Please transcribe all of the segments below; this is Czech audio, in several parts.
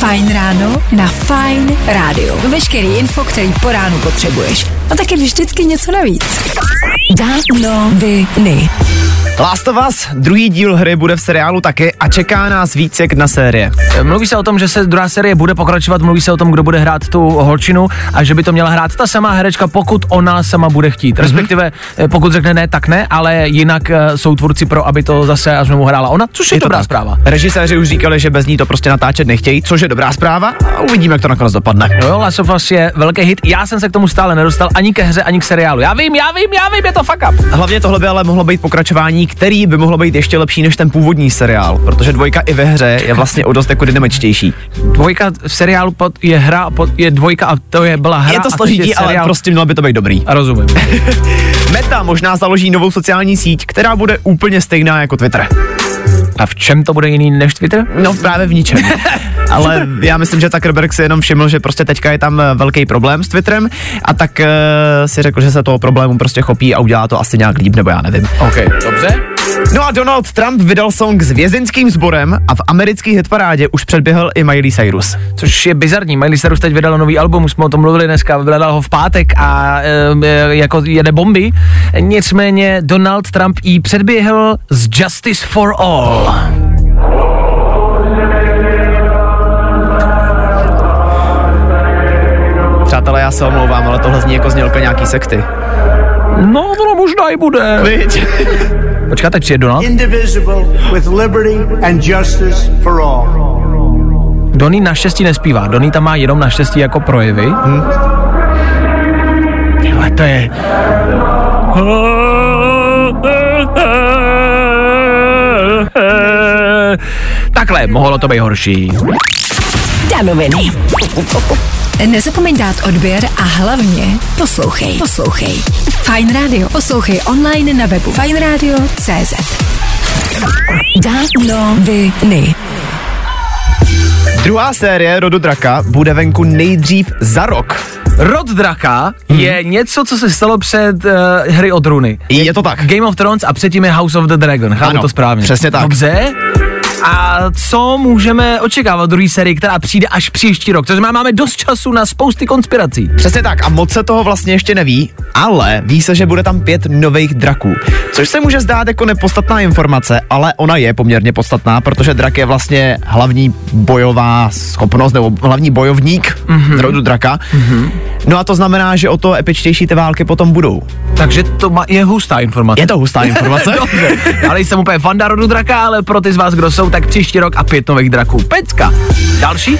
Fajn ráno na Fajn rádiu. Veškerý info, který po ránu potřebuješ. A taky vždycky něco navíc. Danoviny. Last of Us, druhý díl hry bude v seriálu taky a čeká nás víc jak na série. Mluví se o tom, že se druhá série bude pokračovat, mluví se o tom, kdo bude hrát tu holčinu a že by to měla hrát ta samá herečka, pokud ona sama bude chtít. Mhm. Respektive, mm-hmm. pokud řekne ne, tak ne, ale jinak eh, jsou tvůrci pro, aby to zase a znovu hrála ona, což je, Je dobrá tak. zpráva. Režiséři už říkali, že bez ní to prostě natáčet nechtějí, což je dobrá zpráva a uvidíme, jak to nakonec dopadne. No jo, Last of Us je velký hit. Já jsem se k tomu stále nedostal ani ke hře, ani k seriálu. Já vím, já vím, já vím, je to fuck up. Hlavně tohle by ale mohlo být pokračování, který by mohlo být ještě lepší než ten původní seriál, protože dvojka i ve hře je vlastně o dost jako dynamičtější. Dvojka v seriálu pod, je hra, a pod, je dvojka a to je byla hra. Je to složitý, ale prostě mělo by to být dobrý. A rozumím. Meta možná založí novou sociální síť, která bude úplně stejná jako Twitter. A v čem to bude jiný než Twitter? No právě v ničem. Ale já myslím, že Zuckerberg si jenom všiml, že prostě teďka je tam eh, velký problém s Twitterem a tak uh, si řekl, že se toho problému prostě chopí a udělá to asi nějak líp, nebo já nevím. OK, dobře. No a Donald Trump vydal song s vězeňským sborem a v americké hitparádě už předběhl i Miley Cyrus. Což je bizarní. Miley Cyrus teď vydala nový album, už jsme o tom mluvili dneska, vydala ho v pátek a e, e, jako jede bomby. Nicméně Donald Trump jí předběhl z Justice for All. Já se omlouvám, ale tohle zní jako znělka nějaký sekty. No, ono možná i bude. Viď? Počkat, teď přijde Donald. indivisible, with liberty and justice for all. Donny naštěstí nespívá. Donny tam má jenom naštěstí jako projevy. Hm. Ale to je... Takhle, mohlo to být horší. Danoviny. Nezapomeň dát odběr a hlavně poslouchej. Poslouchej. Fajn rádio. Poslouchej online na webu fajnradio.cz Danoviny. Druhá série Rodu draka bude venku nejdřív za rok. Rod draka je něco, co se stalo před uh, hry o trůny. Je to tak. Game of Thrones a předtím je House of the Dragon. Chápu Ano, to správně. přesně tak. Dobře. A co můžeme očekávat od druhé série, která přijde až příští rok? To znamená, máme dost času na spousty konspirací. Přesně tak a moc se toho vlastně ještě neví, ale ví se, že bude tam pět nových draků. Což se může zdát jako nepodstatná informace, ale ona je poměrně podstatná, protože drak je vlastně hlavní bojová schopnost nebo hlavní bojovník mm-hmm. rodu draka. Mm-hmm. No a to znamená, že o to epičtější ty války potom budou. Takže to ma- je hustá informace. Je to hustá informace. Dobře, já nejsem úplně fanda rodu draka, ale pro ty z vás, kdo jsou, tak příští rok a pět nových draků. Pecka. Další?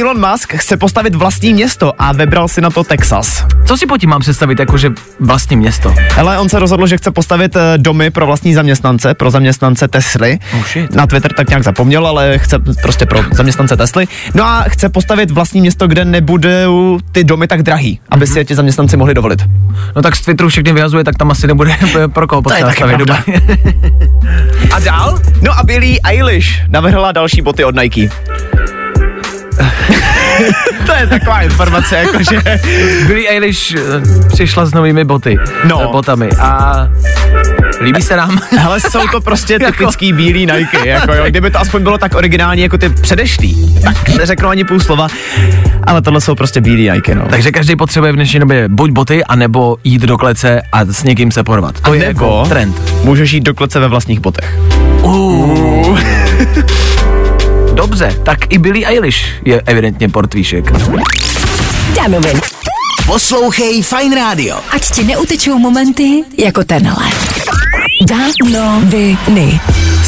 Elon Musk chce postavit vlastní město a vybral si na to Texas. Co si po tím mám představit, jakože vlastní město? Ale on se rozhodl, že chce postavit eh, domy pro vlastní zaměstnance, pro zaměstnance Tesly. Oh shit. Na Twitter tak nějak zapomněl, ale chce prostě pro zaměstnance Tesly. No a chce postavit vlastní město, kde nebudou ty domy tak drahý, aby si je ti zaměstnanci mohli dovolit. No tak z Twitteru všechny vyhazuje, tak tam asi nebude pro koho To je potřeba taky stavit pravda. domy. A dál? No a Billie Eilish navrhla další boty od Nike. to je taková informace, jakože... Billie Eilish eh, přišla s novými boty. No. eh, Botami. A líbí se nám. Ale jsou to prostě Jako- typický bílý Nike, jako jo. Kdyby to aspoň bylo tak originální jako ty předešlý, tak neřeknu ani půl slova, ale tohle jsou prostě bílý Nike, no. Takže každý potřebuje v dnešní době buď boty, anebo jít do klece a s někým se porvat. To A je nebo jako trend. Můžeš jít do klece ve vlastních botech. Uh. Dobře, tak i Billie Eilish je evidentně portvíšek. Danoviny. Poslouchej Fine Radio. Ať ti neutečou momenty jako tenhle. Danoviny.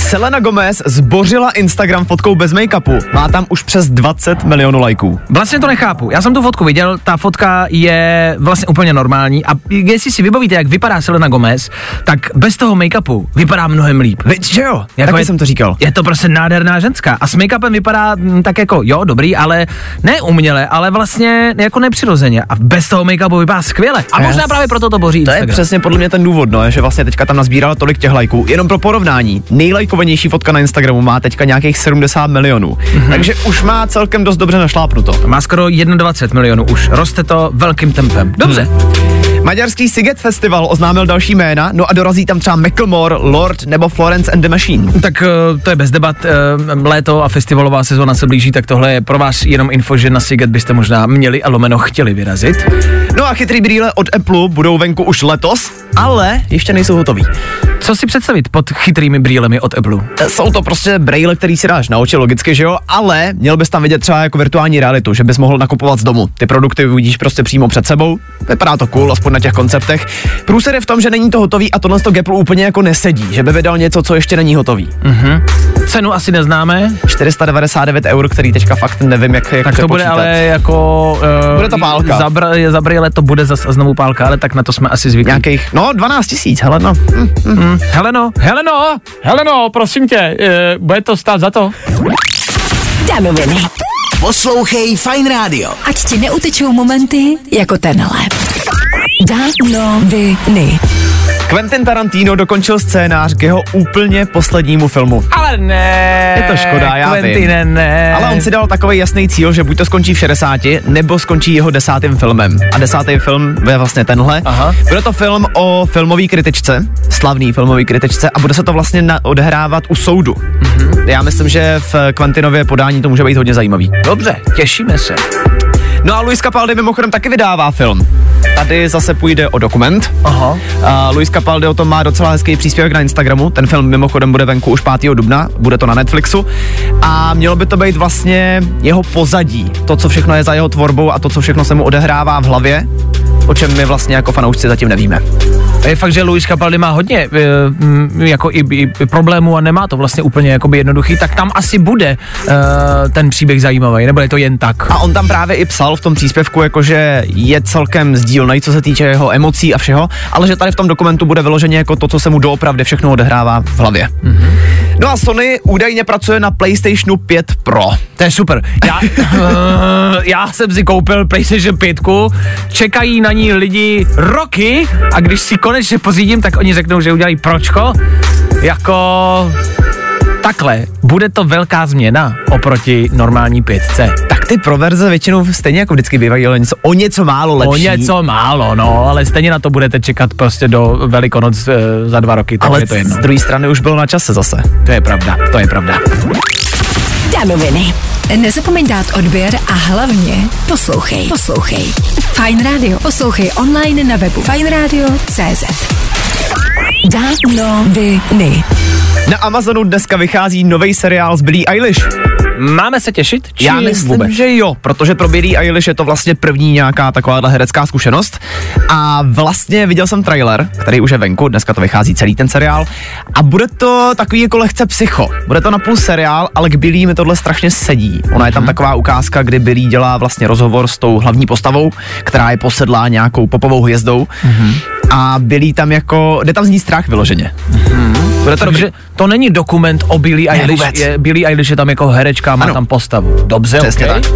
Selena Gomez zbořila Instagram fotkou bez make-upu. Má tam už přes 20 milionů lajků. Vlastně to nechápu. Já jsem tu fotku viděl, ta fotka je vlastně úplně normální a jestli si vybavíte, jak vypadá Selena Gomez, tak bez toho make-upu vypadá mnohem líp. Víš, že jo? Jako Taky je- jsem to říkal. Je to prostě nádherná ženská a s make-upem vypadá mm, tak jako, jo, dobrý, ale ne uměle, ale vlastně jako nepřirozeně a bez toho make-upu vypadá skvěle. A možná Yes. právě proto to boří To je přesně podle mě ten důvod, no, že vlastně teďka tam nazbírala tolik těch lajků. Jenom pro porovnání, nejlajkovanější nejsledovanější fotka na Instagramu má teďka nějakých 70 milionů. Mm-hmm. Takže už má celkem dost dobře našlápnuto. Má skoro 21 milionů už. Roste to velkým tempem. Dobře. Hmm. Maďarský Siget Festival oznámil další jména, no a dorazí tam třeba Macklemore, Lord nebo Florence and the Machine. Tak uh, to je bez debat. Uh, léto a festivalová sezóna se blíží, tak tohle je pro vás jenom info, že na Siget byste možná měli a lomeno chtěli vyrazit. No a chytrý brýle od Apple budou venku už letos, ale ještě nejsou hotový. Co si představit pod chytrými brýlemi od Apple? Jsou to prostě brýle, který si dáš na oči, logicky, že jo, ale měl bys tam vidět třeba jako virtuální realitu, že bys mohl nakupovat z domu. Ty produkty uvidíš prostě přímo před sebou, vypadá to cool, aspoň na těch konceptech. Průser je v tom, že není to hotový a tohle to Apple úplně jako nesedí, že by vydal něco, co ještě není hotový. Mhm. Cenu asi neznáme. 499 eur, který teďka fakt nevím, jak, jak Tak to bude počítat. ale jako... Uh, Bude to pálka. Za, br- za brýle to bude zase znovu pálka, ale tak na to jsme asi zvyklí. Nějakých, no 12 tisíc, hele no. Hm. Mm. Heleno, Heleno, Heleno, prosím tě, uh, bude to stát za to? Danoviny. Poslouchej Fine Radio. Ať ti neutečou momenty jako tenhle. Danoviny. Quentin Tarantino dokončil scénář k jeho úplně poslednímu filmu. Ale ne. Je to škoda, já Quentine, vím. ne. Ale on si dal takový jasný cíl, že buď to skončí v 60, nebo skončí jeho desátým filmem. A desátý film je vlastně tenhle. Aha. Bude to film o filmové kritičce, slavný filmový kritičce, a bude se to vlastně na, odehrávat u soudu. Mm-hmm. Já myslím, že v Quentinově podání to může být hodně zajímavý. Dobře, těšíme se. No a Luis Capaldi mimochodem taky vydává film. Tady zase půjde o dokument. Aha. Uh, Luis Capaldi o tom má docela hezký příspěvek na Instagramu. Ten film mimochodem bude venku už 5. dubna, bude to na Netflixu. A mělo by to být vlastně jeho pozadí. To, co všechno je za jeho tvorbou a to, co všechno se mu odehrává v hlavě. O čem my vlastně jako fanoušci zatím nevíme. A je fakt, že Luis Capaldi má hodně e, m, jako i, i, i problémů a nemá to vlastně úplně jakoby jednoduchý, tak tam asi bude e, ten příběh zajímavý, nebo je to jen tak? A on tam právě i psal v tom příspěvku, jakože je celkem sdílnej, co se týče jeho emocí a všeho, ale že tady v tom dokumentu bude vyloženě jako to, co se mu doopravdy všechno odehrává v hlavě. Mm-hmm. No a Sony údajně pracuje na PlayStationu 5 Pro. To je super. Já, uh, já jsem si koupil PlayStation 5, čekají na ní lidi roky a když si konečně pořídím, tak oni řeknou, že udělají pročko. Jako takhle, bude to velká změna oproti normální pětce. Tak ty pro verze většinou stejně jako vždycky bývají, ale něco, o něco málo lepší. O něco málo, no, ale stejně na to budete čekat prostě do Velikonoc e, za dva roky, tak ale je to jedno. z druhé strany už bylo na čase zase. To je pravda, to je pravda. Danoviny. Nezapomeň dát odběr a hlavně poslouchej. Poslouchej. Fine Radio. Poslouchej online na webu fineradio.cz Danoviny. Na Amazonu dneska vychází nový seriál s Billie Eilish. Máme se těšit? Či Já myslím, vůbec? že jo, protože pro Billie Eilish je to vlastně první nějaká takováhle herecká zkušenost. A vlastně viděl jsem trailer, který už je venku, dneska to vychází celý ten seriál. A bude to takový jako lehce psycho. Bude to napůl seriál, ale k Billie mi tohle strašně sedí. Ona je tam taková ukázka, kdy Billie dělá vlastně rozhovor s tou hlavní postavou, která je posedlá nějakou popovou hvězdou. A Billie tam jako, jde tam z ní strach vyloženě. Bude to Takže dobrý. to není dokument o Billie Eilish, je, Billie Eilish je tam jako herečka, má Ano. tam postavu. Dobře, Přesně okay. tak.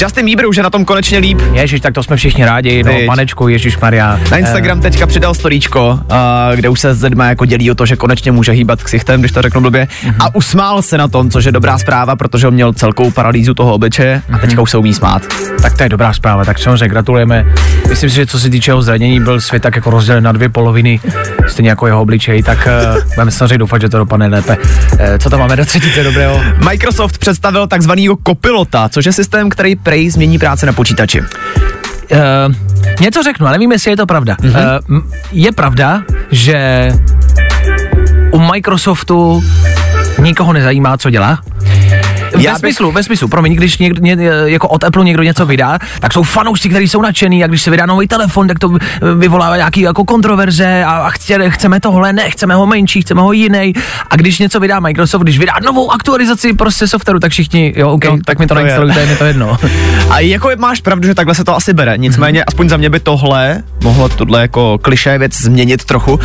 Justin Bieber už je na tom konečně líp. Ježiš, tak to jsme všichni rádi, no, Viď. panečku, Ježíš Maria. Na Instagram teďka přidal storíčko, uh, kde už se lidmi jako dělí o to, že konečně může hýbat ksichtem, když to řeknu blbě. A usmál se na tom, což je dobrá zpráva, protože on měl celkou paralýzu toho obličeje a teďka už se umí smát. Tak to je dobrá zpráva, tak samozřejmě gratulujeme. Myslím si, že co se týče jeho zranění, byl svět tak jako rozdělen na dvě poloviny, stejně jako jeho obličej, tak uh, budeme samozřejmě doufat, že to dopadne lépe. Uh, co tam máme do třetice dobrého? Microsoft představil takzvanýho kopilota, což je systém, který prej změní práce na počítači. Uh, něco řeknu, ale nevím, jestli je to pravda. Mm-hmm. Uh, je pravda, že u Microsoftu nikoho nezajímá, co dělá? Já ve bych- smyslu, ve smyslu, promiň, když někdo, ně, jako od Apple někdo něco vydá, tak jsou fanoušci, kteří jsou nadšený a když se vydá nový telefon, tak to vyvolává nějaký jako kontroverze a, a chtě, chceme tohle, ne, chceme ho menší, chceme ho jiný. A když něco vydá Microsoft, když vydá novou aktualizaci prostě softwaru, tak všichni, jo, OK, No, tak tak mi to to je. nainstalujte, je mi to jedno. A jako máš pravdu, že takhle se to asi bere. Nicméně, mm-hmm. aspoň za mě by tohle mohlo tohle jako kliše věc změnit trochu,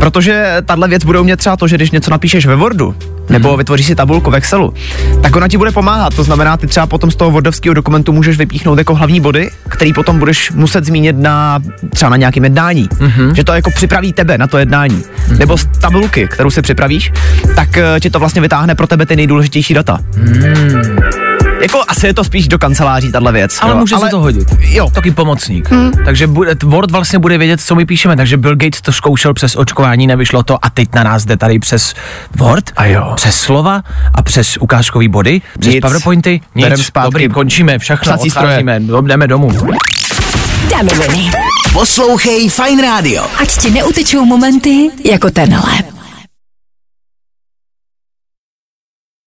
protože tahle věc bude umět třeba to, že když něco napíšeš ve Wordu, nebo vytvoříš si tabulku v Excelu, tak ona ti bude pomáhat. To znamená, ty třeba potom z toho Wordovského dokumentu můžeš vypíchnout jako hlavní body, který potom budeš muset zmínit na třeba na nějakém jednání. Mm-hmm. Že to jako připraví tebe na to jednání. Mm-hmm. Nebo z tabulky, kterou si připravíš, tak uh, ti to vlastně vytáhne pro tebe ty nejdůležitější data. Mm. Jako asi je to spíš do kanceláří tahle věc. Ale jo. může ale, se to hodit. Jo. Taky pomocník. Hmm. Takže bude, Word vlastně bude vědět, co my píšeme. Takže Bill Gates to zkoušel přes očkování, nevyšlo to a teď na nás jde tady přes Word, A jo. přes slova a přes ukázkový body, přes Nic. PowerPointy. Berem Nic, zpátky. dobrý, končíme, všechno, Psací odcházíme, jdeme domů. Dáme Poslouchej Poslouchej Fine Radio. Ať ti neutečou momenty jako tenhle.